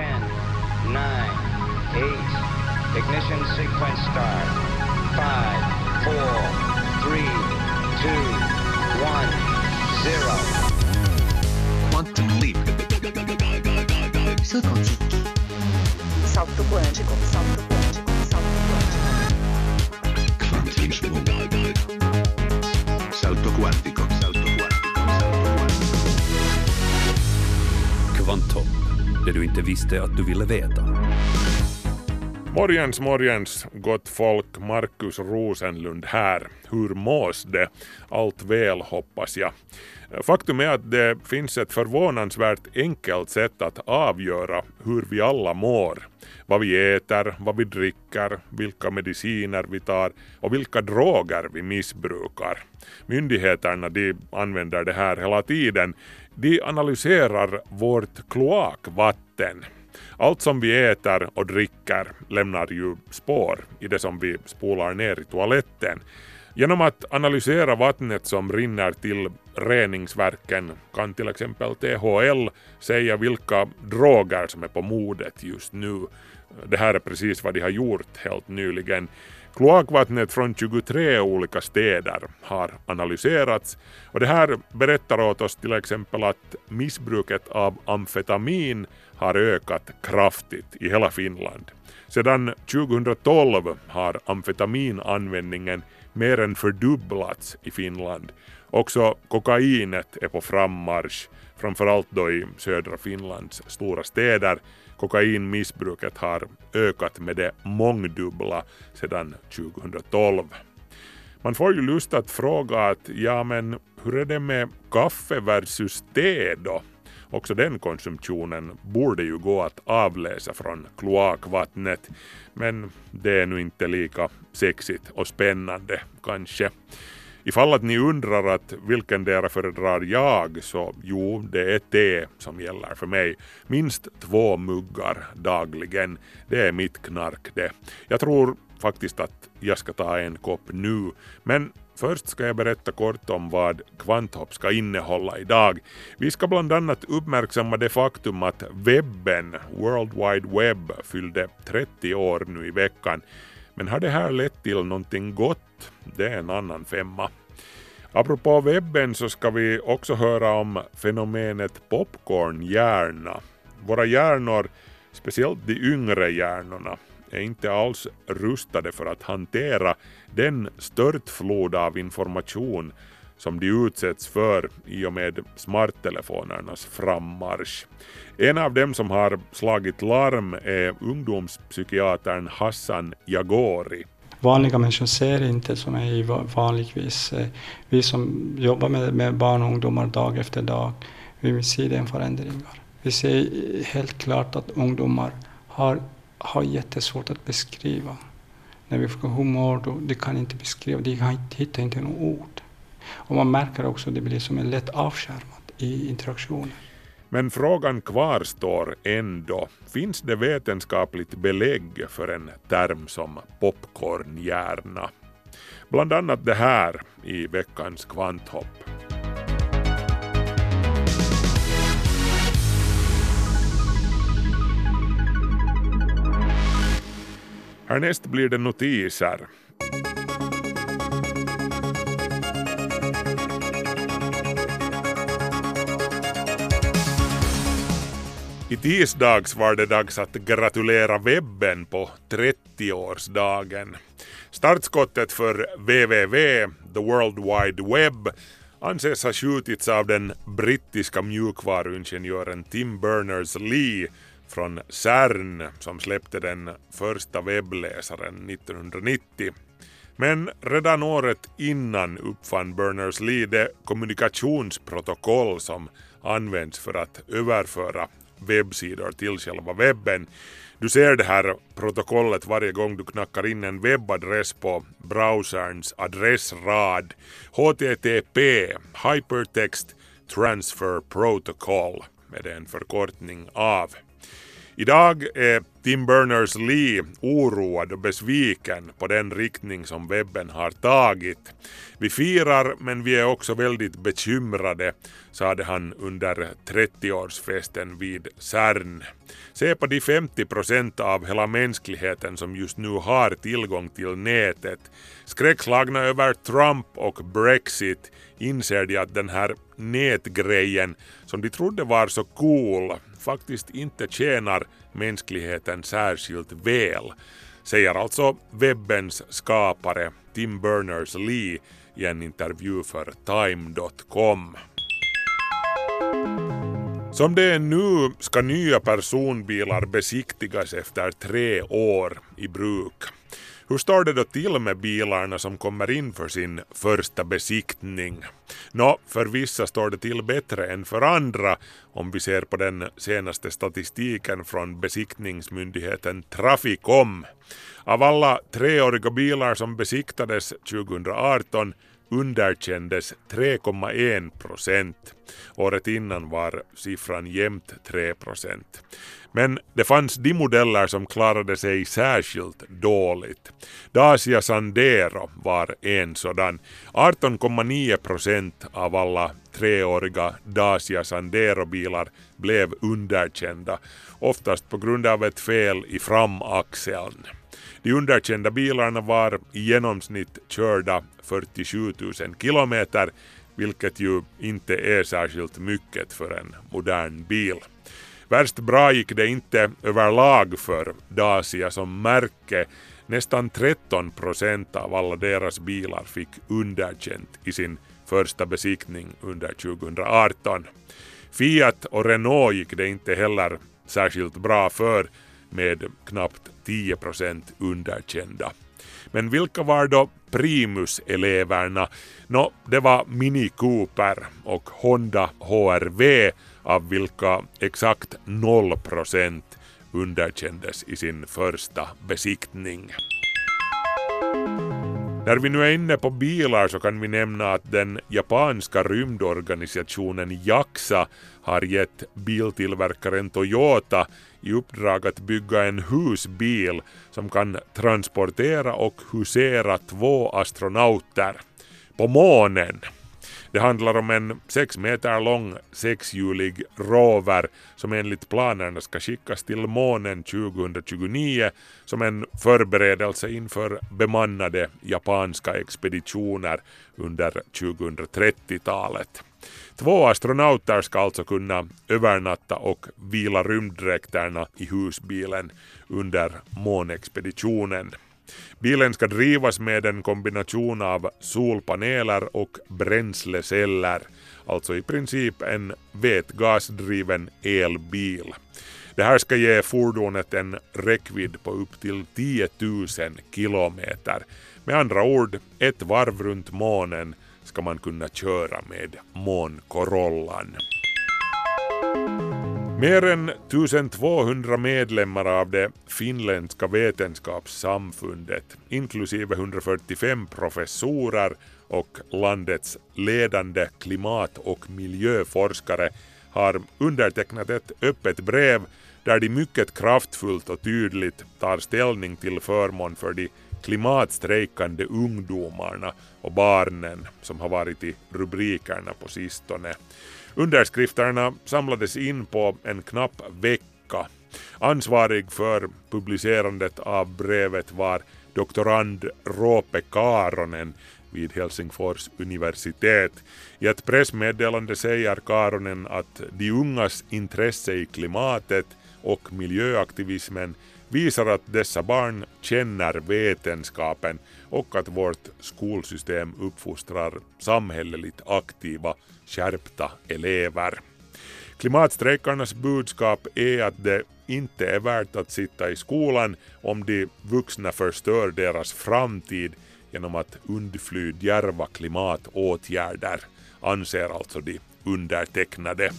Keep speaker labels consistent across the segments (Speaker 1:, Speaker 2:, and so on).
Speaker 1: 10, 9, 8. Ignition sequence start. 5, 4, 3, 2, 1, 0.
Speaker 2: Quantum leap.
Speaker 3: Salto quântico. Salto quântico. Salto quântico. Salto quântico.
Speaker 2: Salto quantico. Salto quantico. Salto quantico.
Speaker 4: Kvanthopp, det du inte visste att du ville veta.
Speaker 5: Morgens, morgens, gott folk. Markus Rosenlund här. Hur mås det? Allt väl hoppas jag. Faktum är att det finns ett förvånansvärt enkelt sätt att avgöra hur vi alla mår. Vad vi äter, vad vi dricker, vilka mediciner vi tar och vilka droger vi missbrukar. Myndigheterna de använder det här hela tiden. De analyserar vårt kloakvatten. Allt som vi äter och dricker lämnar ju spår i det som vi spolar ner i toaletten. Genom att analysera vattnet som rinner till reningsverken kan till exempel THL säga vilka droger som är på modet just nu. Det här är precis vad de har gjort helt nyligen. Kloakvattnet från 23 olika städer har analyserats och det här berättar åt oss till exempel att missbruket av amfetamin har ökat kraftigt i hela Finland. Sedan 2012 har amfetaminanvändningen mer än fördubblats i Finland. Också kokainet är på frammarsch, framförallt då i södra Finlands stora städer. Kokainmissbruket har ökat med det mångdubbla sedan 2012. Man får ju lust att fråga att ja men hur är det med kaffe versus te då? Också den konsumtionen borde ju gå att avläsa från kloakvattnet. Men det är nu inte lika sexigt och spännande kanske. Ifall att ni undrar att vilken dera föredrar jag så jo, det är te som gäller för mig. Minst två muggar dagligen. Det är mitt knark det. Jag tror faktiskt att jag ska ta en kopp nu. Men först ska jag berätta kort om vad Kvanthopp ska innehålla idag. Vi ska bland annat uppmärksamma det faktum att webben, World Wide Web, fyllde 30 år nu i veckan. Men har det här lett till någonting gott? Det är en annan femma. Apropå webben så ska vi också höra om fenomenet popcornhjärna. Våra hjärnor, speciellt de yngre hjärnorna, är inte alls rustade för att hantera den störtflod av information som de utsätts för i och med smarttelefonernas frammarsch. En av dem som har slagit larm är ungdomspsykiatern Hassan Jagori.
Speaker 6: Vanliga människor ser inte som är vanligtvis. Eh, vi som jobbar med, med barn och ungdomar dag efter dag, vi ser den förändringar. Vi ser helt klart att ungdomar har, har jättesvårt att beskriva. När vi frågar hur mår du? De kan inte beskriva, de kan inte, hittar inte några ord. Och man märker också att det blir som en lätt avskärmat i interaktionen.
Speaker 5: Men frågan kvarstår ändå. Finns det vetenskapligt belägg för en term som popcornhjärna? Bland annat det här i veckans kvanthopp. Härnäst blir det notiser. I tisdags var det dags att gratulera webben på 30-årsdagen. Startskottet för www, the World Wide Web, anses ha skjutits av den brittiska mjukvaruingenjören Tim Berners-Lee från CERN som släppte den första webbläsaren 1990. Men redan året innan uppfann Berners-Lee det kommunikationsprotokoll som används för att överföra webbsidor till själva webben. Du ser det här protokollet varje gång du knackar in en webbadress på browserns adressrad. HTTP, Hypertext Transfer Protocol, är det en förkortning av. Idag är Tim Berners-Lee oroad och besviken på den riktning som webben har tagit. Vi firar men vi är också väldigt bekymrade, sade han under 30-årsfesten vid CERN. Se på de 50 procent av hela mänskligheten som just nu har tillgång till nätet. Skräckslagna över Trump och Brexit inser de att den här nätgrejen som de trodde var så cool faktiskt inte tjänar mänskligheten särskilt väl, säger alltså webbens skapare Tim Berners-Lee i en intervju för Time.com. Som det är nu ska nya personbilar besiktigas efter tre år i bruk. Hur står det då till med bilarna som kommer in för sin första besiktning? Nå, för vissa står det till bättre än för andra om vi ser på den senaste statistiken från besiktningsmyndigheten Trafikom. Av alla treåriga bilar som besiktades 2018 underkändes 3,1 procent. Året innan var siffran jämnt 3 procent. Men det fanns de modeller som klarade sig särskilt dåligt. Dacia Sandero var en sådan. 18,9 procent av alla treåriga Dacia Sandero-bilar blev underkända, oftast på grund av ett fel i framaxeln. De underkända bilarna var i genomsnitt körda 47 000 kilometer, vilket ju inte är särskilt mycket för en modern bil. Värst bra gick det inte överlag för Dacia som märke. Nästan 13 procent av alla deras bilar fick underkänt i sin första besiktning under 2018. Fiat och Renault gick det inte heller särskilt bra för med knappt 10 procent underkända. Men vilka var då Primus-eleverna? Nå, det var Mini Cooper och Honda HRV av vilka exakt 0 procent underkändes i sin första besiktning. När vi nu är inne på bilar så kan vi nämna att den japanska rymdorganisationen JAXA har gett biltillverkaren Toyota i uppdrag att bygga en husbil som kan transportera och husera två astronauter på månen. Det handlar om en sex meter lång sexhjulig rover som enligt planerna ska skickas till månen 2029 som en förberedelse inför bemannade japanska expeditioner under 2030-talet. Två astronauter ska alltså kunna övernatta och vila rymddräkterna i husbilen under månexpeditionen. Bilen ska drivas med en kombination av solpaneler och bränsleceller, alltså i princip en vätgasdriven elbil. Det här ska ge fordonet en räckvidd på upp till 10 000 kilometer. Med andra ord, ett varv runt månen ska man kunna köra med månkorollan. Mer än 1200 medlemmar av det finländska vetenskapssamfundet, inklusive 145 professorer och landets ledande klimat och miljöforskare, har undertecknat ett öppet brev där de mycket kraftfullt och tydligt tar ställning till förmån för de klimatstrejkande ungdomarna och barnen som har varit i rubrikerna på sistone. Underskrifterna samlades in på en knapp vecka. Ansvarig för publicerandet av brevet var doktorand Roope Karonen vid Helsingfors universitet. I ett pressmeddelande säger Karonen att de ungas intresse i klimatet och miljöaktivismen visar att dessa barn känner vetenskapen och att vårt skolsystem uppfostrar samhälleligt aktiva, skärpta elever. Klimatstrejkarnas budskap är att det inte är värt att sitta i skolan om de vuxna förstör deras framtid genom att undfly djärva klimatåtgärder, anser alltså de undertecknade.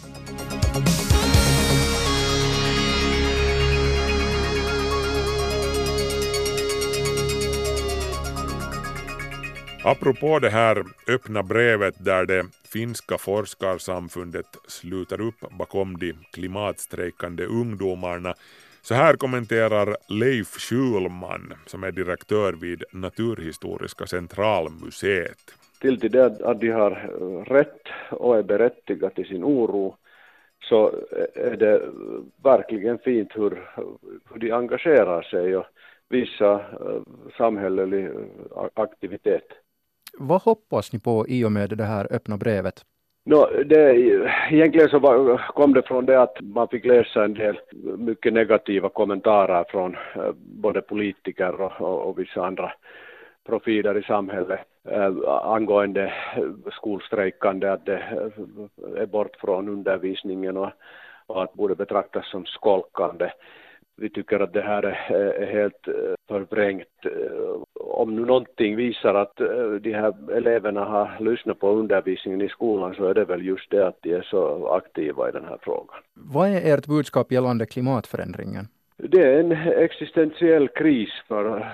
Speaker 5: Apropå det här öppna brevet där det finska forskarsamfundet sluter upp bakom de klimatstrejkande ungdomarna Så här kommenterar Leif Schulman som är direktör vid Naturhistoriska centralmuseet.
Speaker 7: Till det att de har eh, rätt och är berättigade till sin oro så eh, är det verkligen fint hur, hur de engagerar sig och visar eh, samhällelig aktivitet.
Speaker 8: Vad hoppas ni på i och med det här öppna brevet?
Speaker 7: No, det, egentligen så var, kom det från det att man fick läsa en del mycket negativa kommentarer från eh, både politiker och, och, och vissa andra profiler i samhället äh, angående eh, skolstrejkande, att det är bort från undervisningen och, och att borde betraktas som skolkande. Vi tycker att det här är helt förvrängt. Om nu någonting visar att de här eleverna har lyssnat på undervisningen i skolan så är det väl just det att de är så aktiva i den här frågan.
Speaker 8: Vad är ert budskap gällande klimatförändringen?
Speaker 7: Det är en existentiell kris för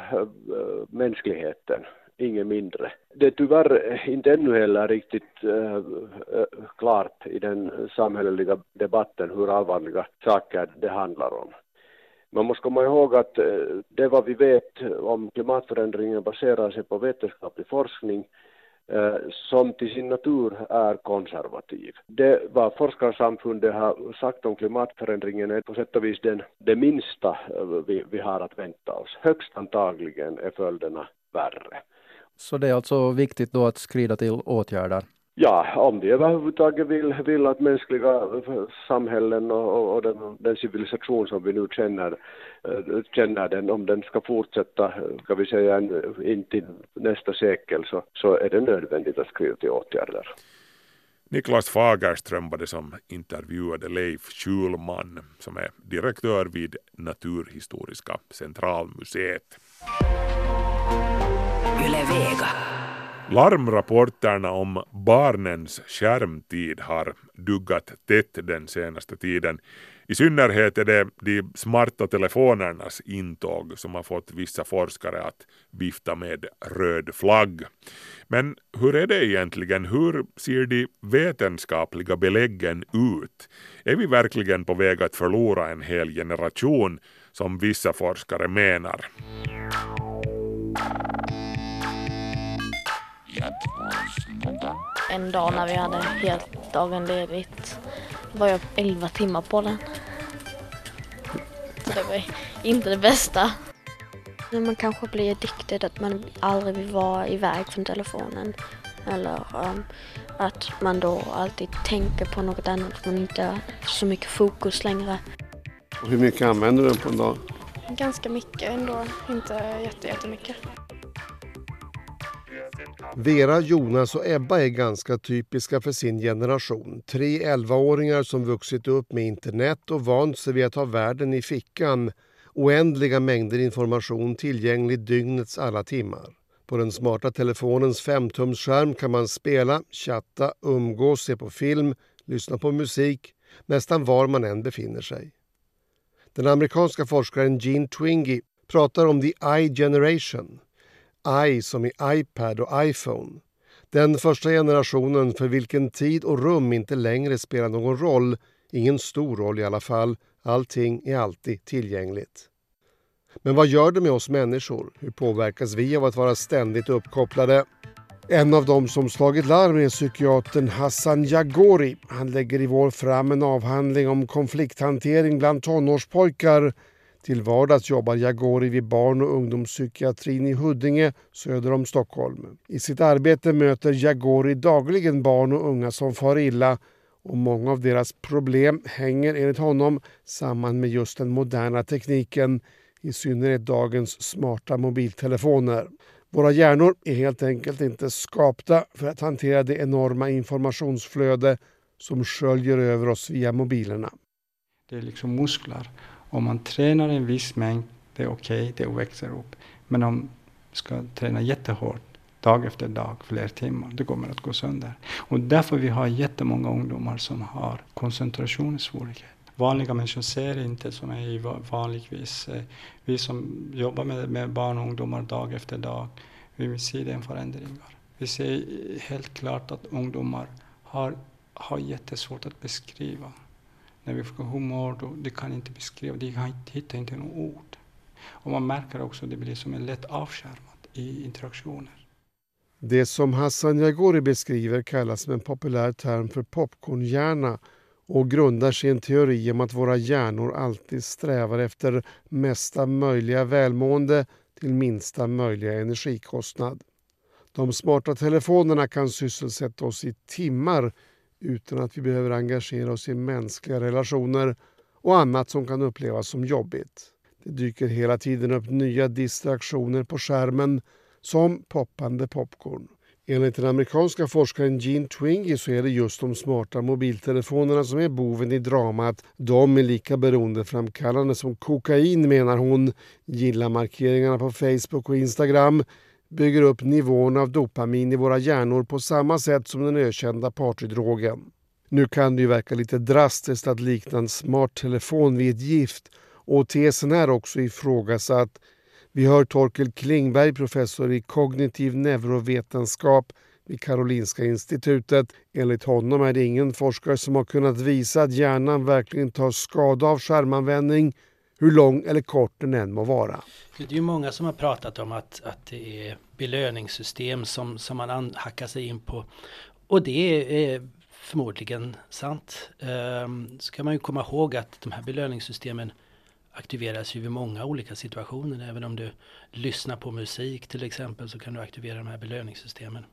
Speaker 7: mänskligheten, inget mindre. Det är tyvärr inte ännu heller riktigt äh, klart i den samhälleliga debatten hur allvarliga saker det handlar om. Man måste komma ihåg att eh, det vad vi vet om klimatförändringen baserar sig på vetenskaplig forskning eh, som till sin natur är konservativ. Det vad forskarsamfundet har sagt om klimatförändringen är på sätt och vis den, det minsta eh, vi, vi har att vänta oss. Högst antagligen är följderna värre.
Speaker 8: Så det är alltså viktigt då att skrida till åtgärder?
Speaker 7: Ja, om de överhuvudtaget vill, vill att mänskliga samhällen och, och den, den, civilisation som vi nu känner, eh, känner den, om den ska fortsätta, ska vi säga, in till nästa sekel så, så är det nödvändigt att skriva till åtgärder.
Speaker 5: Niklas Fagerström var det som intervjuade Leif Schulman som är direktör vid Naturhistoriska centralmuseet. Yle Vega. Larmrapporterna om barnens skärmtid har duggat tätt den senaste tiden. I synnerhet är det de smarta telefonernas intåg som har fått vissa forskare att vifta med röd flagg. Men hur är det egentligen? Hur ser de vetenskapliga beläggen ut? Är vi verkligen på väg att förlora en hel generation som vissa forskare menar?
Speaker 9: En dag när vi hade helt dagen ledigt var jag 11 timmar på den. Så det var inte det bästa. Man kanske blir addicted, att man aldrig vill vara iväg från telefonen. Eller um, att man då alltid tänker på något annat, man inte har så mycket fokus längre.
Speaker 10: Och hur mycket använder du den på en dag?
Speaker 9: Ganska mycket ändå, inte jättemycket.
Speaker 10: Vera, Jonas och Ebba är ganska typiska för sin generation. Tre 11-åringar som vuxit upp med internet och vant sig vid att ha världen i fickan. Oändliga mängder information tillgänglig dygnets alla timmar. På den smarta telefonens 5-tumsskärm kan man spela, chatta, umgås, se på film, lyssna på musik nästan var man än befinner sig. Den amerikanska forskaren Gene Twingy pratar om the I-generation i som i iPad och iPhone. Den första generationen för vilken tid och rum inte längre spelar någon roll. Ingen stor roll i alla fall. Allting är alltid tillgängligt. Men vad gör det med oss människor? Hur påverkas vi av att vara ständigt uppkopplade? En av dem som slagit larm är psykiatern Hassan Jagori. Han lägger i vår fram en avhandling om konflikthantering bland tonårspojkar till vardags jobbar Jagori vid barn och ungdomspsykiatrin i Huddinge söder om Stockholm. I sitt arbete möter Jagori dagligen barn och unga som far illa och många av deras problem hänger enligt honom samman med just den moderna tekniken, i synnerhet dagens smarta mobiltelefoner. Våra hjärnor är helt enkelt inte skapta för att hantera det enorma informationsflöde som sköljer över oss via mobilerna.
Speaker 6: Det är liksom muskler om man tränar en viss mängd, det är okej, okay, det växer upp. Men om man ska träna jättehårt, dag efter dag, fler timmar, det kommer att gå sönder. Och därför vi har jättemånga ungdomar som har koncentrationssvårigheter. Vanliga människor ser inte som är vanligtvis. Eh, vi som jobbar med, med barn och ungdomar dag efter dag, vi ser den förändringar. Vi ser helt klart att ungdomar har, har jättesvårt att beskriva när vi frågar hur mår du? Det kan inte beskriva, de hittar inte något ord. Och man märker också att det blir som en lätt avskärmat i interaktioner.
Speaker 10: Det som Hassan Jagori beskriver kallas med en populär term för popcornhjärna och grundar sig i en teori om att våra hjärnor alltid strävar efter mesta möjliga välmående till minsta möjliga energikostnad. De smarta telefonerna kan sysselsätta oss i timmar utan att vi behöver engagera oss i mänskliga relationer och annat som kan upplevas som jobbigt. Det dyker hela tiden upp nya distraktioner på skärmen som poppande popcorn. Enligt den amerikanska forskaren Gene Twingy så är det just de smarta mobiltelefonerna som är boven i dramat. De är lika beroendeframkallande som kokain menar hon. Gilla markeringarna på Facebook och Instagram bygger upp nivån av dopamin i våra hjärnor på samma sätt som den ökända partydrogen. Nu kan det ju verka lite drastiskt att likna en smart telefon vid ett gift och tesen är också ifrågasatt. Vi hör Torkel Klingberg, professor i kognitiv neurovetenskap vid Karolinska institutet. Enligt honom är det ingen forskare som har kunnat visa att hjärnan verkligen tar skada av skärmanvändning hur lång eller kort den än må vara.
Speaker 11: Det är ju många som har pratat om att, att det är belöningssystem som, som man hackar sig in på. Och det är förmodligen sant. Ehm, ska man ju komma ihåg att de här belöningssystemen aktiveras ju vid många olika situationer. Även om du lyssnar på musik till exempel så kan du aktivera de här belöningssystemen.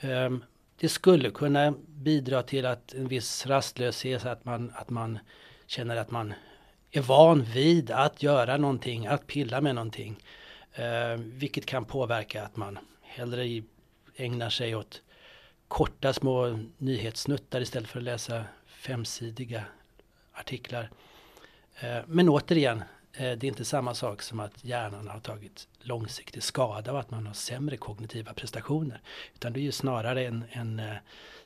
Speaker 11: Ehm, det skulle kunna bidra till att en viss rastlöshet, att man, att man känner att man är van vid att göra någonting, att pilla med någonting. Eh, vilket kan påverka att man hellre ägnar sig åt korta små nyhetssnuttar istället för att läsa femsidiga artiklar. Eh, men återigen, eh, det är inte samma sak som att hjärnan har tagit långsiktig skada och att man har sämre kognitiva prestationer. Utan det är ju snarare en, en eh,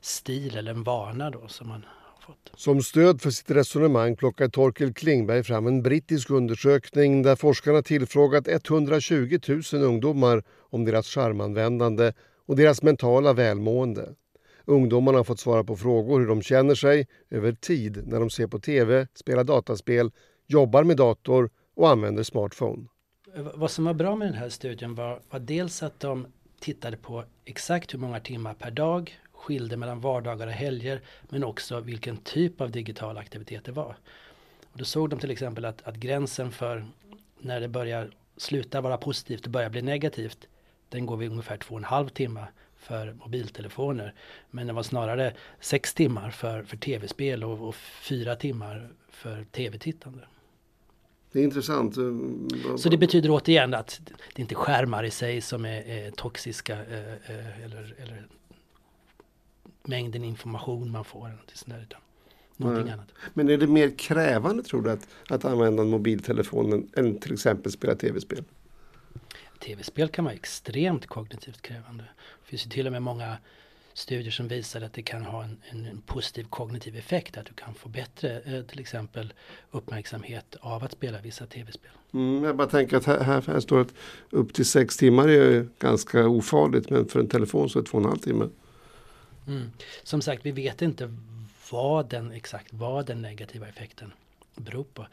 Speaker 11: stil eller en vana då som man
Speaker 10: fått. Som stöd för sitt resonemang plockar Torkel Klingberg fram en brittisk undersökning där forskarna tillfrågat 120 000 ungdomar om deras skärmanvändande och deras mentala välmående. Ungdomarna har fått svara på frågor hur de känner sig över tid när de ser på tv, spelar dataspel, jobbar med dator och använder smartphone.
Speaker 11: Vad som var bra med den här studien var, var dels att de tittade på exakt hur många timmar per dag skilde mellan vardagar och helger men också vilken typ av digital aktivitet det var. Och då såg de till exempel att, att gränsen för när det börjar sluta vara positivt och börjar bli negativt den går vid ungefär två och en halv timme för mobiltelefoner. Men det var snarare sex timmar för, för tv-spel och, och fyra timmar för tv-tittande.
Speaker 10: Det är intressant.
Speaker 11: Så det betyder återigen att det är inte skärmar i sig som är, är toxiska eh, eh eller, eller mängden information man får. Sånt där, utan någonting annat.
Speaker 10: Men är det mer krävande tror du att, att använda en mobiltelefon än till exempel spela tv-spel?
Speaker 11: Tv-spel kan vara extremt kognitivt krävande. Det finns ju till och med många studier som visar att det kan ha en, en positiv kognitiv effekt. Att du kan få bättre eh, till exempel uppmärksamhet av att spela vissa tv-spel.
Speaker 10: Mm, jag bara tänker att här, här, här står att upp till sex timmar är ganska ofarligt men för en telefon så är det två och en halv timme.
Speaker 11: Mm. Som sagt, vi vet inte vad den exakt vad den negativa effekten beror på.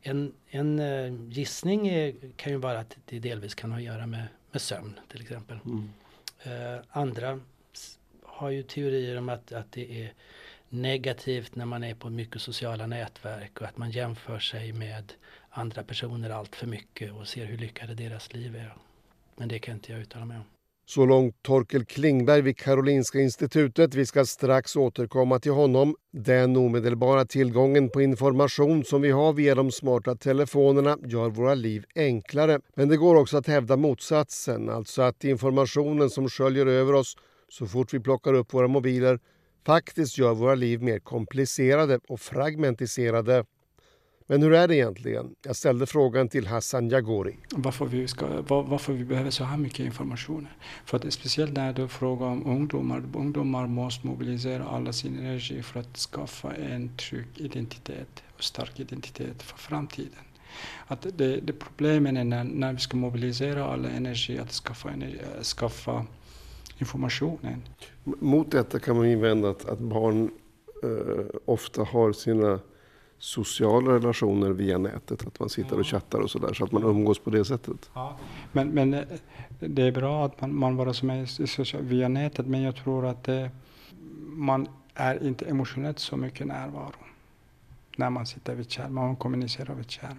Speaker 11: En, en uh, gissning är, kan ju vara att det delvis kan ha att göra med, med sömn till exempel. Mm. Uh, andra har ju teorier om att, att det är negativt när man är på mycket sociala nätverk och att man jämför sig med andra personer allt för mycket och ser hur lyckade deras liv är. Men det kan inte jag uttala mig om.
Speaker 10: Så långt Torkel Klingberg vid Karolinska institutet. Vi ska strax återkomma till honom. Den omedelbara tillgången på information som vi har via de smarta telefonerna gör våra liv enklare. Men det går också att hävda motsatsen, alltså att informationen som sköljer över oss så fort vi plockar upp våra mobiler faktiskt gör våra liv mer komplicerade och fragmentiserade. Men hur är det egentligen? Jag ställde frågan till Hassan Jagori.
Speaker 6: Varför vi, ska, var, varför vi behöver så här mycket information? För att speciellt när det är fråga om ungdomar. Ungdomar måste mobilisera alla sin energi för att skaffa en trygg identitet och stark identitet för framtiden. Att det, det problemen är när, när vi ska mobilisera all energi att skaffa, energi, skaffa informationen.
Speaker 10: Mot detta kan man invända att, att barn eh, ofta har sina sociala relationer via nätet. Att man sitter och chattar och sådär så att man umgås på det sättet.
Speaker 6: Ja, men, men eh, det är bra att man, man bara som är via nätet men jag tror att det, man är inte emotionellt så mycket närvaro när man sitter vid skärmen, man kommunicerar vid skärmen.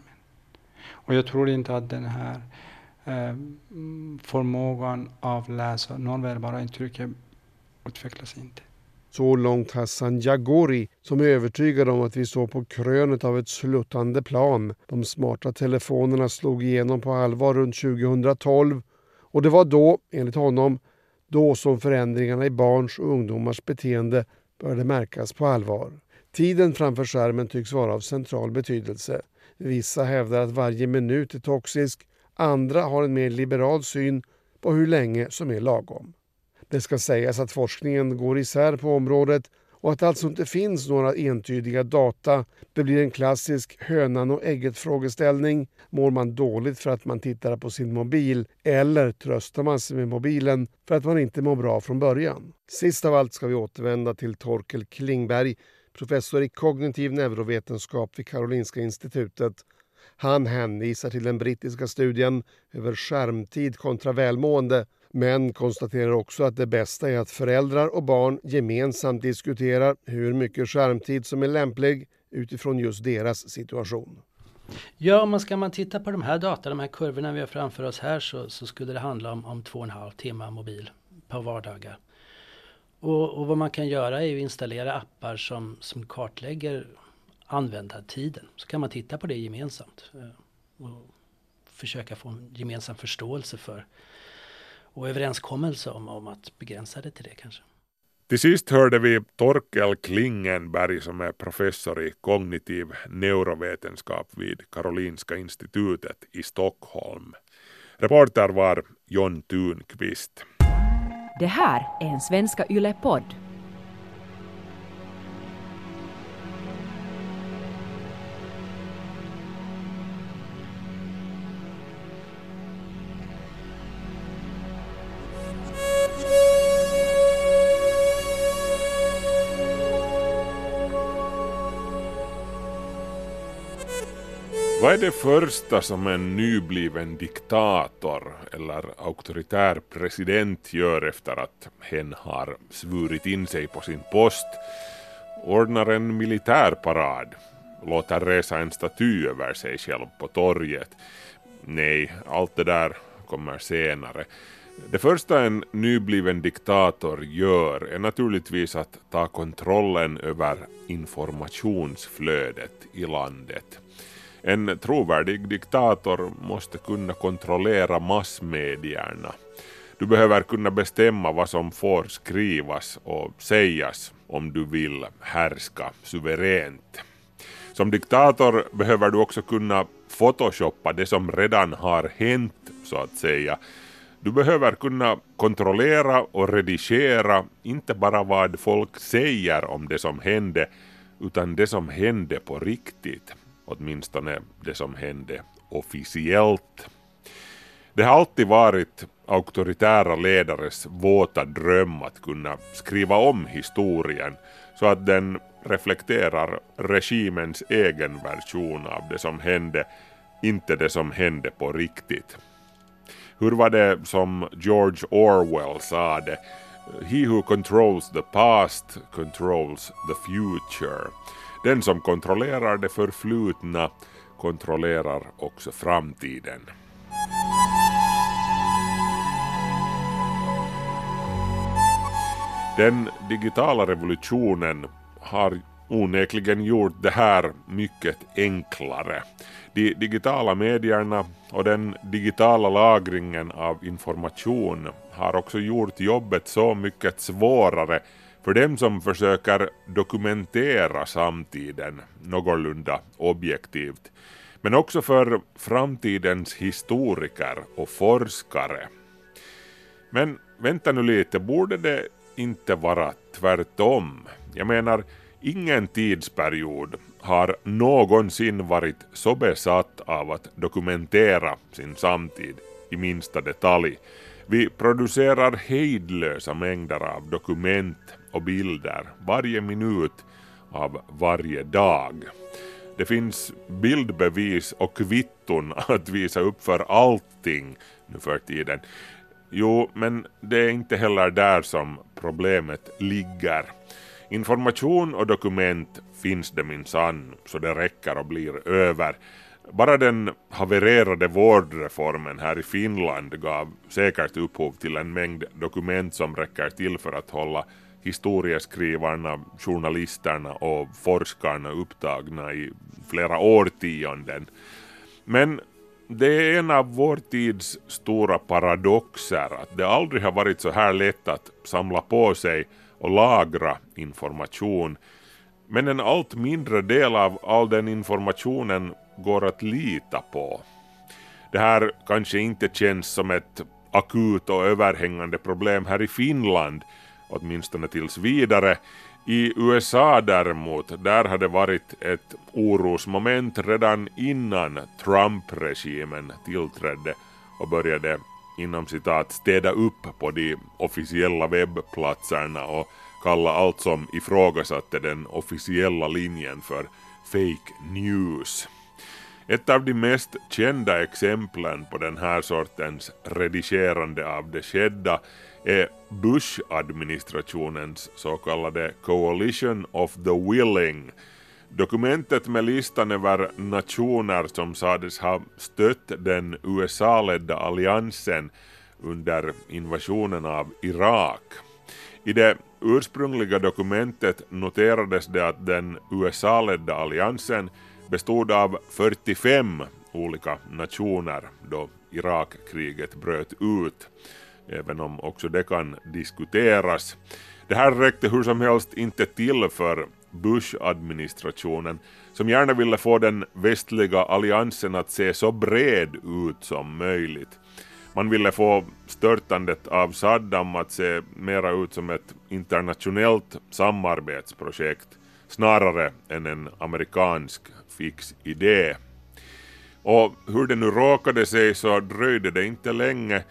Speaker 6: Och jag tror inte att den här eh, förmågan av läsa nonverbala intryck utvecklas inte.
Speaker 10: Så långt Hassan Jagori som är övertygad om att vi står på krönet av ett sluttande plan. De smarta telefonerna slog igenom på allvar runt 2012 och det var då, enligt honom, då som förändringarna i barns och ungdomars beteende började märkas på allvar. Tiden framför skärmen tycks vara av central betydelse. Vissa hävdar att varje minut är toxisk, andra har en mer liberal syn på hur länge som är lagom. Det ska sägas att forskningen går isär på området och att det alltså inte finns några entydiga data. Det blir en klassisk hönan och ägget frågeställning. Mår man dåligt för att man tittar på sin mobil eller tröstar man sig med mobilen för att man inte mår bra från början? Sist av allt ska vi återvända till Torkel Klingberg, professor i kognitiv neurovetenskap vid Karolinska institutet. Han hänvisar till den brittiska studien över skärmtid kontra välmående men konstaterar också att det bästa är att föräldrar och barn gemensamt diskuterar hur mycket skärmtid som är lämplig utifrån just deras situation.
Speaker 11: Ja, men ska man titta på de här data, de här kurvorna vi har framför oss här så, så skulle det handla om, om två och en halv timme mobil på vardagar. Och, och, vad man kan göra är att installera appar som, som kartlägger användartiden. Så kan man titta på det gemensamt eh, och försöka få en gemensam förståelse för och överenskommelse om, om att begränsa det till det kanske.
Speaker 5: Till sist hörde vi Torkel Klingenberg som är professor i kognitiv neurovetenskap vid Karolinska institutet i Stockholm. Reporter var John Thunqvist.
Speaker 12: Det här är en Svenska Yle-podd.
Speaker 5: Vad är det första som en nybliven diktator eller auktoritär president gör efter att hen har svurit in sig på sin post? Ordnar en militärparad? Låter resa en staty över sig själv på torget? Nej, allt det där kommer senare. Det första en nybliven diktator gör är naturligtvis att ta kontrollen över informationsflödet i landet. En trovärdig diktator måste kunna kontrollera massmedierna. Du behöver kunna bestämma vad som får skrivas och sägas om du vill härska suveränt. Som diktator behöver du också kunna photoshoppa det som redan har hänt, så att säga. Du behöver kunna kontrollera och redigera inte bara vad folk säger om det som hände, utan det som hände på riktigt åtminstone det som hände officiellt. Det har alltid varit auktoritära ledares våta dröm att kunna skriva om historien så att den reflekterar regimens egen version av det som hände, inte det som hände på riktigt. Hur var det som George Orwell sa det? He who controls the past controls the future. Den som kontrollerar det förflutna kontrollerar också framtiden. Den digitala revolutionen har onekligen gjort det här mycket enklare. De digitala medierna och den digitala lagringen av information har också gjort jobbet så mycket svårare för dem som försöker dokumentera samtiden någorlunda objektivt, men också för framtidens historiker och forskare. Men vänta nu lite, borde det inte vara tvärtom? Jag menar, ingen tidsperiod har någonsin varit så besatt av att dokumentera sin samtid i minsta detalj. Vi producerar hejdlösa mängder av dokument och bilder varje minut av varje dag. Det finns bildbevis och kvitton att visa upp för allting nu för tiden. Jo, men det är inte heller där som problemet ligger. Information och dokument finns det minsann så det räcker och blir över. Bara den havererade vårdreformen här i Finland gav säkert upphov till en mängd dokument som räcker till för att hålla historieskrivarna, journalisterna och forskarna upptagna i flera årtionden. Men det är en av vår tids stora paradoxer att det aldrig har varit så här lätt att samla på sig och lagra information. Men en allt mindre del av all den informationen går att lita på. Det här kanske inte känns som ett akut och överhängande problem här i Finland, åtminstone tills vidare. I USA däremot, där har det varit ett orosmoment redan innan Trump-regimen tillträdde och började inom citat städa upp på de officiella webbplatserna och kalla allt som ifrågasatte den officiella linjen för fake news. Ett av de mest kända exemplen på den här sortens redigerande av det skedda är Bush-administrationens så kallade Coalition of the Willing. Dokumentet med listan över nationer som sades ha stött den USA-ledda alliansen under invasionen av Irak. I det ursprungliga dokumentet noterades det att den USA-ledda alliansen bestod av 45 olika nationer då Irakkriget bröt ut, även om också det kan diskuteras. Det här räckte hur som helst inte till för Bush-administrationen som gärna ville få den västliga alliansen att se så bred ut som möjligt. Man ville få störtandet av Saddam att se mera ut som ett internationellt samarbetsprojekt snarare än en amerikansk fix idé. Och hur det nu råkade sig så dröjde det inte länge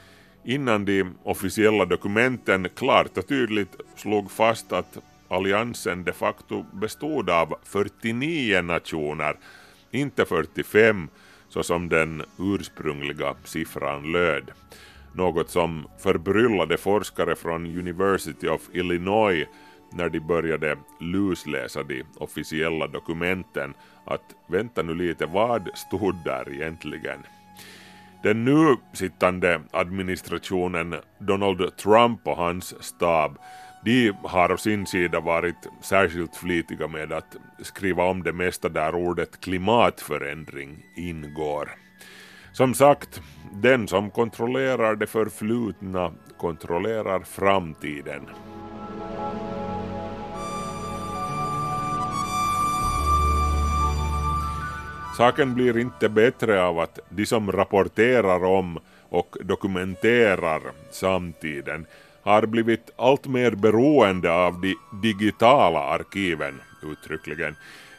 Speaker 5: innan de officiella dokumenten klart och tydligt slog fast att alliansen de facto bestod av 49 nationer, inte 45 så som den ursprungliga siffran löd. Något som förbryllade forskare från University of Illinois när de började lusläsa de officiella dokumenten att vänta nu lite, vad stod där egentligen? Den nu sittande administrationen Donald Trump och hans stab de har å sin sida varit särskilt flitiga med att skriva om det mesta där ordet klimatförändring ingår. Som sagt, den som kontrollerar det förflutna kontrollerar framtiden. Saken blir inte bättre av att de som rapporterar om och dokumenterar samtiden har blivit allt mer beroende av de digitala arkiven uttryckligen.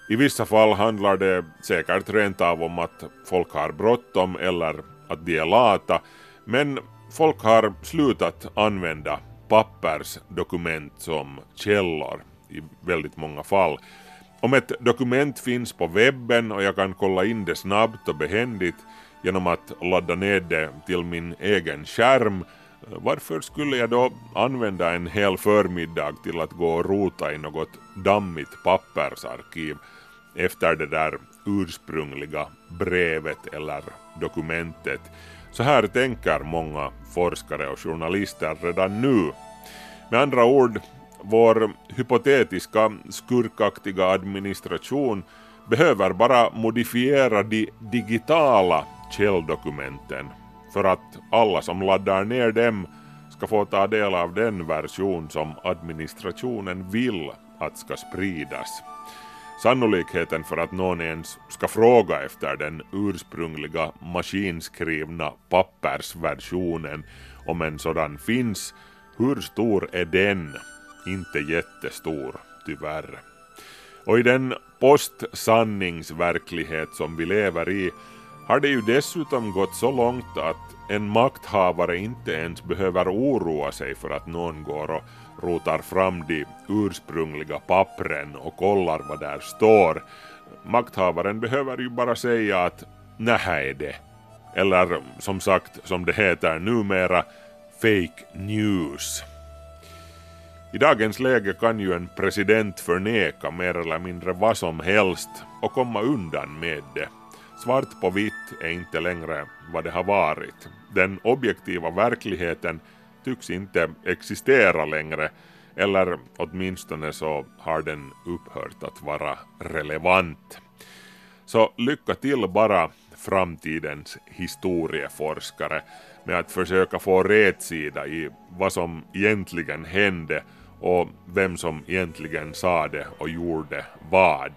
Speaker 5: I vissa fall handlar det säkert rent av om att folk har bråttom eller att de är lata, men folk har slutat använda pappersdokument som källor i väldigt många fall. Om ett dokument finns på webben och jag kan kolla in det snabbt och behändigt genom att ladda ner det till min egen skärm, varför skulle jag då använda en hel förmiddag till att gå och rota i något dammigt pappersarkiv efter det där ursprungliga brevet eller dokumentet? Så här tänker många forskare och journalister redan nu. Med andra ord, vår hypotetiska skurkaktiga administration behöver bara modifiera de digitala källdokumenten för att alla som laddar ner dem ska få ta del av den version som administrationen vill att ska spridas. Sannolikheten för att någon ens ska fråga efter den ursprungliga maskinskrivna pappersversionen om en sådan finns, hur stor är den? Inte jättestor, tyvärr. Och i den postsanningsverklighet som vi lever i har det ju dessutom gått så långt att en makthavare inte ens behöver oroa sig för att någon går och rotar fram de ursprungliga pappren och kollar vad där står. makthavaren behöver ju bara säga att nähä är det. Eller som sagt, som det heter numera, fake news. I dagens läge kan ju en president förneka mer eller mindre vad som helst och komma undan med det. Svart på vitt är inte längre vad det har varit. Den objektiva verkligheten tycks inte existera längre eller åtminstone så har den upphört att vara relevant. Så lycka till bara framtidens historieforskare med att försöka få rätsida i vad som egentligen hände och vem som egentligen sa det och gjorde vad.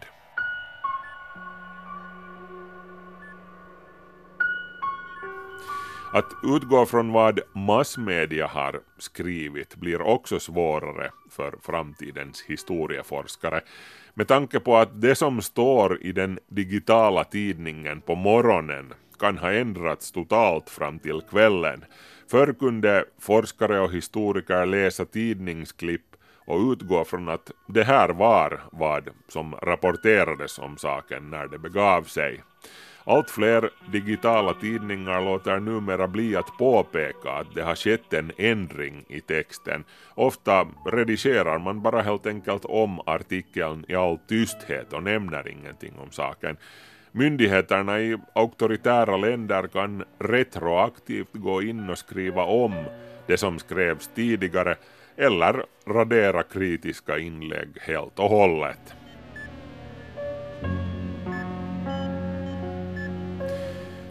Speaker 5: Att utgå från vad massmedia har skrivit blir också svårare för framtidens historieforskare med tanke på att det som står i den digitala tidningen på morgonen kan ha ändrats totalt fram till kvällen. Förr kunde forskare och historiker läsa tidningsklipp och utgå från att det här var vad som rapporterades om saken när det begav sig. Allt fler digitala tidningar låter numera bli att påpeka att det har skett en ändring i texten. Ofta redigerar man bara helt enkelt om artikeln i all tysthet och nämner ingenting om saken. Myndigheterna i auktoritära länder kan retroaktivt gå in och skriva om det som skrevs tidigare eller radera kritiska inlägg helt och hållet.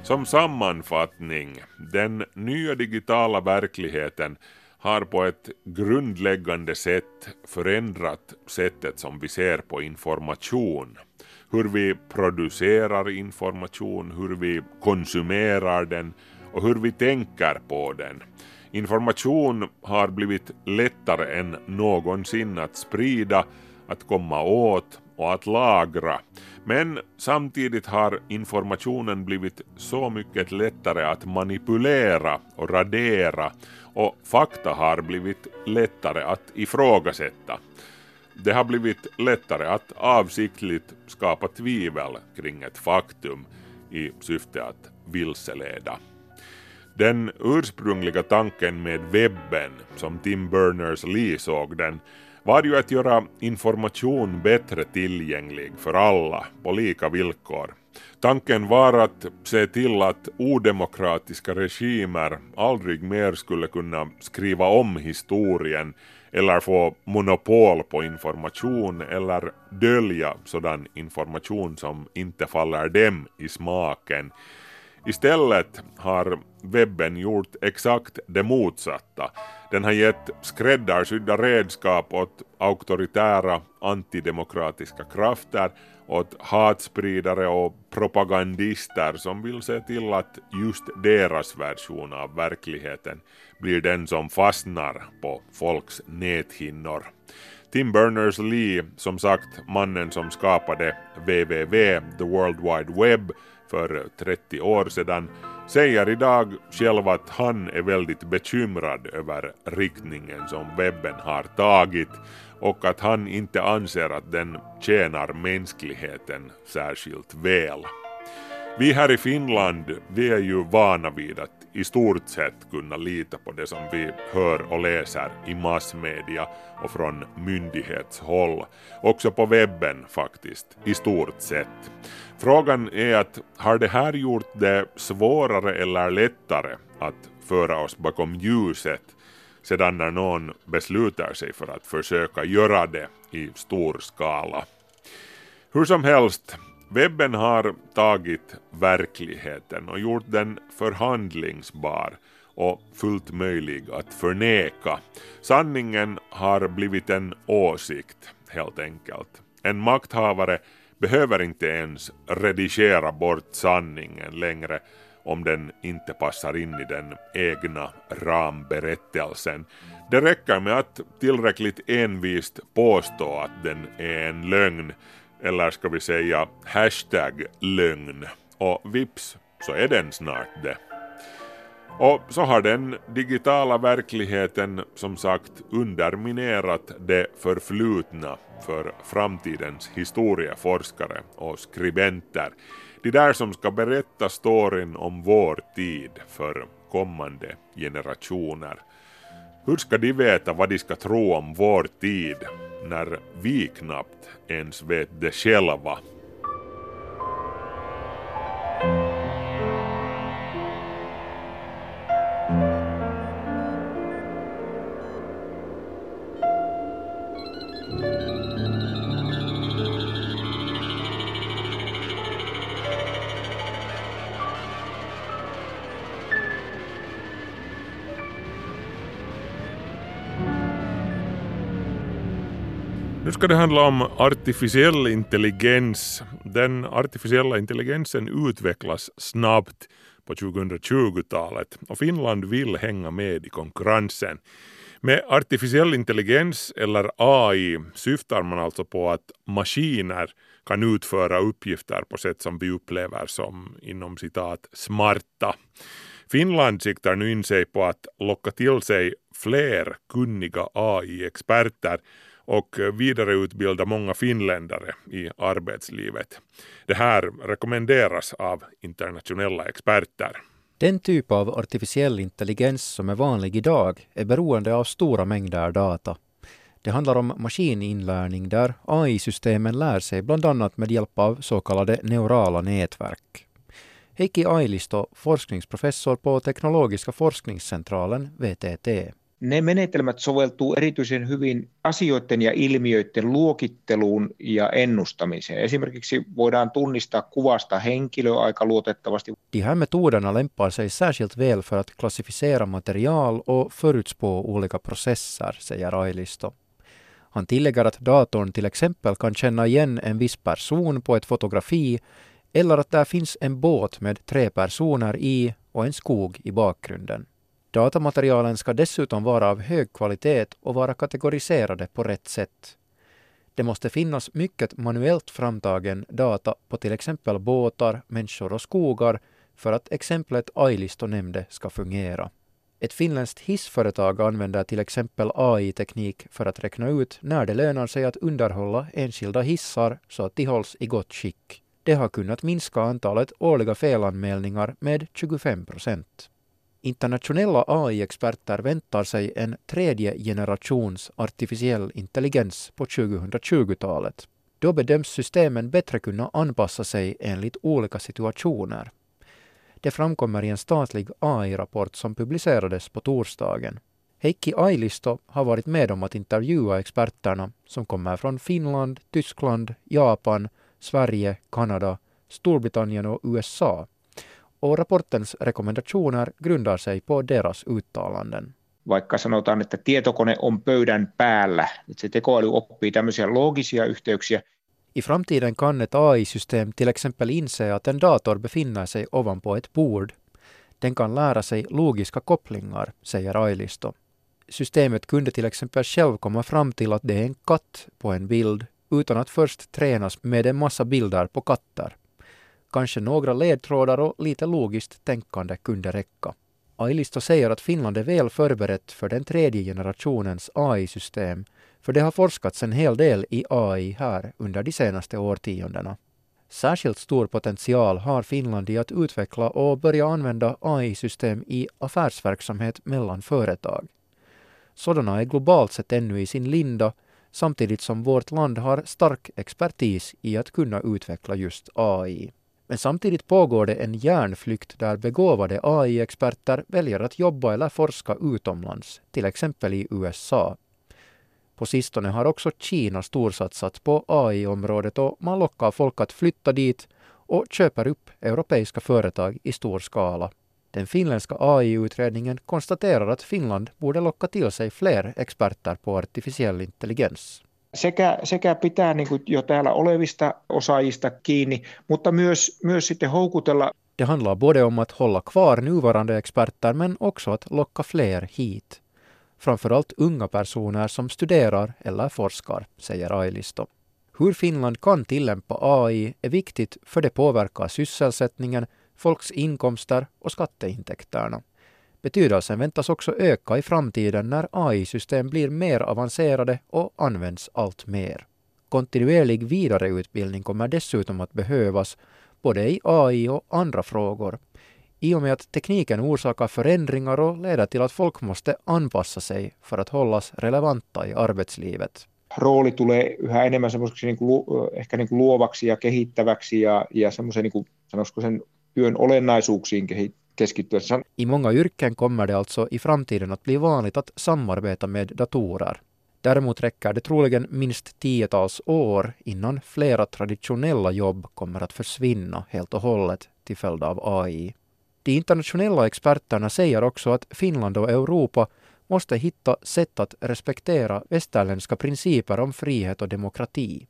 Speaker 5: Som sammanfattning, den nya digitala verkligheten har på ett grundläggande sätt förändrat sättet som vi ser på information. Hur vi producerar information, hur vi konsumerar den och hur vi tänker på den. Information har blivit lättare än någonsin att sprida, att komma åt och att lagra. Men samtidigt har informationen blivit så mycket lättare att manipulera och radera och fakta har blivit lättare att ifrågasätta. Det har blivit lättare att avsiktligt skapa tvivel kring ett faktum i syfte att vilseleda. Den ursprungliga tanken med webben, som Tim Berners-Lee såg den, var ju att göra information bättre tillgänglig för alla på lika villkor. Tanken var att se till att odemokratiska regimer aldrig mer skulle kunna skriva om historien eller få monopol på information eller dölja sådan information som inte faller dem i smaken. Istället har webben gjort exakt det motsatta. Den har gett skräddarsydda redskap åt auktoritära antidemokratiska krafter, åt hatspridare och propagandister som vill se till att just deras version av verkligheten blir den som fastnar på folks näthinnor. Tim Berners-Lee, som sagt mannen som skapade www, the World Wide Web, för 30 år sedan, säger idag själv att han är väldigt bekymrad över riktningen som webben har tagit och att han inte anser att den tjänar mänskligheten särskilt väl. Vi här i Finland, vi är ju vana vid att i stort sett kunna lita på det som vi hör och läser i massmedia och från myndighetshåll. Också på webben faktiskt, i stort sett. Frågan är att har det här gjort det svårare eller lättare att föra oss bakom ljuset sedan när någon beslutar sig för att försöka göra det i stor skala. Hur som helst, webben har tagit verkligheten och gjort den förhandlingsbar och fullt möjlig att förneka. Sanningen har blivit en åsikt, helt enkelt. En makthavare behöver inte ens redigera bort sanningen längre om den inte passar in i den egna ramberättelsen. Det räcker med att tillräckligt envist påstå att den är en lögn, eller ska vi säga hashtag lögn, och vips så är den snart det. Och så har den digitala verkligheten som sagt underminerat det förflutna för framtidens historieforskare och skribenter. De där som ska berätta storyn om vår tid för kommande generationer. Hur ska de veta vad de ska tro om vår tid när vi knappt ens vet det själva? Ska det handla om artificiell intelligens. Den artificiella intelligensen utvecklas snabbt på 2020-talet och Finland vill hänga med i konkurrensen. Med artificiell intelligens eller AI syftar man alltså på att maskiner kan utföra uppgifter på sätt som vi upplever som inom citat smarta. Finland siktar nu in sig på att locka till sig fler kunniga AI-experter och vidareutbilda många finländare i arbetslivet. Det här rekommenderas av internationella experter.
Speaker 8: Den typ av artificiell intelligens som är vanlig idag är beroende av stora mängder data. Det handlar om maskininlärning där AI-systemen lär sig bland annat med hjälp av så kallade neurala nätverk. Heikki Ailisto, forskningsprofessor på Teknologiska forskningscentralen, VTT.
Speaker 13: Ne menetelmät soveltuu erityisen hyvin asioiden ja ilmiöiden luokitteluun ja ennustamiseen. Esimerkiksi voidaan tunnistaa kuvasta henkilö aika luotettavasti.
Speaker 8: De här metoderna lämpar sig särskilt väl för att klassificera material och förutspå olika processer, säger Ailisto. Han tillägger att datorn till exempel kan känna igen en viss person på ett fotografi eller att där finns en båt med tre personer i och en skog i bakgrunden. Datamaterialen ska dessutom vara av hög kvalitet och vara kategoriserade på rätt sätt. Det måste finnas mycket manuellt framtagen data på till exempel båtar, människor och skogar för att exemplet Ailisto nämnde ska fungera. Ett finländskt hissföretag använder till exempel AI-teknik för att räkna ut när det lönar sig att underhålla enskilda hissar så att de hålls i gott skick. Det har kunnat minska antalet årliga felanmälningar med 25 procent. Internationella AI-experter väntar sig en tredje generations artificiell intelligens på 2020-talet. Då bedöms systemen bättre kunna anpassa sig enligt olika situationer. Det framkommer i en statlig AI-rapport som publicerades på torsdagen. Heikki Ailisto har varit med om att intervjua experterna som kommer från Finland, Tyskland, Japan, Sverige, Kanada, Storbritannien och USA och rapportens rekommendationer grundar sig på deras uttalanden.
Speaker 13: Vaikka sanotaan, että tietokone on pöydän päällä, että se tekoäly oppii tämmöisiä loogisia yhteyksiä.
Speaker 8: I framtiden kan ett AI-system till exempel inse att en dator befinner sig ovanpå ett bord. Den kan lära sig logiska kopplingar, säger Ailisto. Systemet kunde till exempel själv komma fram till att det är en katt på en bild utan att först tränas med en massa bilder på katter. Kanske några ledtrådar och lite logiskt tänkande kunde räcka. Ailisto säger att Finland är väl förberett för den tredje generationens AI-system, för det har forskats en hel del i AI här under de senaste årtiondena. Särskilt stor potential har Finland i att utveckla och börja använda AI-system i affärsverksamhet mellan företag. Sådana är globalt sett ännu i sin linda, samtidigt som vårt land har stark expertis i att kunna utveckla just AI. Men samtidigt pågår det en järnflykt där begåvade AI-experter väljer att jobba eller forska utomlands, till exempel i USA. På sistone har också Kina storsatsat på AI-området och man lockar folk att flytta dit och köper upp europeiska företag i stor skala. Den finländska AI-utredningen konstaterar att Finland borde locka till sig fler experter på artificiell intelligens
Speaker 13: sekä, sekä pitää niin kuin jo täällä olevista osaajista kiinni, mutta myös, myös sitten houkutella
Speaker 8: Det handlar både om att hålla kvar nuvarande experter men också att locka fler hit. Framförallt unga personer som studerar eller forskar, säger Ailisto. Hur Finland kan tillämpa AI är viktigt för det påverkar sysselsättningen, folks inkomster och skatteintäkterna. Betydelsen väntas också öka i framtiden när AI-system blir mer avancerade och används allt mer. Kontinuerlig vidareutbildning kommer dessutom att behövas både i AI och andra frågor i och med att tekniken orsakar förändringar och leder till att folk måste anpassa sig för att hållas relevanta i arbetslivet.
Speaker 13: Rooli tulee yhä enemmän semmoiseksi niin kuin, ehkä niin kuin luovaksi ja kehittäväksi ja, ja semmoisen niin kuin, sen työn olennaisuuksiin keskittyessä.
Speaker 8: I många yrken kommer det alltså i framtiden att bli vanligt att samarbeta med datorer. Däremot räcker det troligen minst tiotals år innan flera traditionella jobb kommer att försvinna helt och hållet till följd av AI. De internationella experterna säger också att Finland och Europa måste hitta sätt att respektera västerländska principer om frihet och demokrati.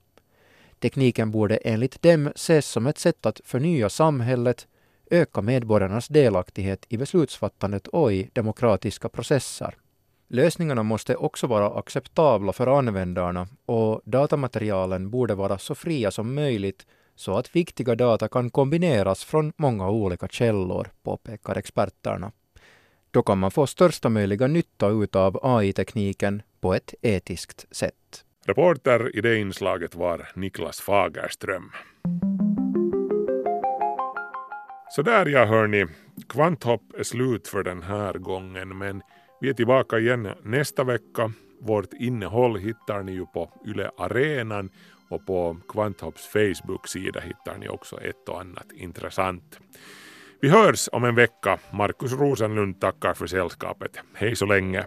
Speaker 8: Tekniken borde enligt dem ses som ett sätt att förnya samhället, öka medborgarnas delaktighet i beslutsfattandet och i demokratiska processer. Lösningarna måste också vara acceptabla för användarna och datamaterialen borde vara så fria som möjligt så att viktiga data kan kombineras från många olika källor, påpekar experterna. Då kan man få största möjliga nytta ut av AI-tekniken på ett etiskt sätt.
Speaker 5: Reporter i det inslaget var Niklas Fagerström. Så där ja hörni, Kvanthopp är slut för den här gången men vi är tillbaka igen nästa vecka. Vårt innehåll hittar ni ju på Yle Arenan och på Kvanthopps Facebook-sida hittar ni också ett och annat intressant. Vi hörs om en vecka. Markus Rosenlund tackar för sällskapet. Hej så länge.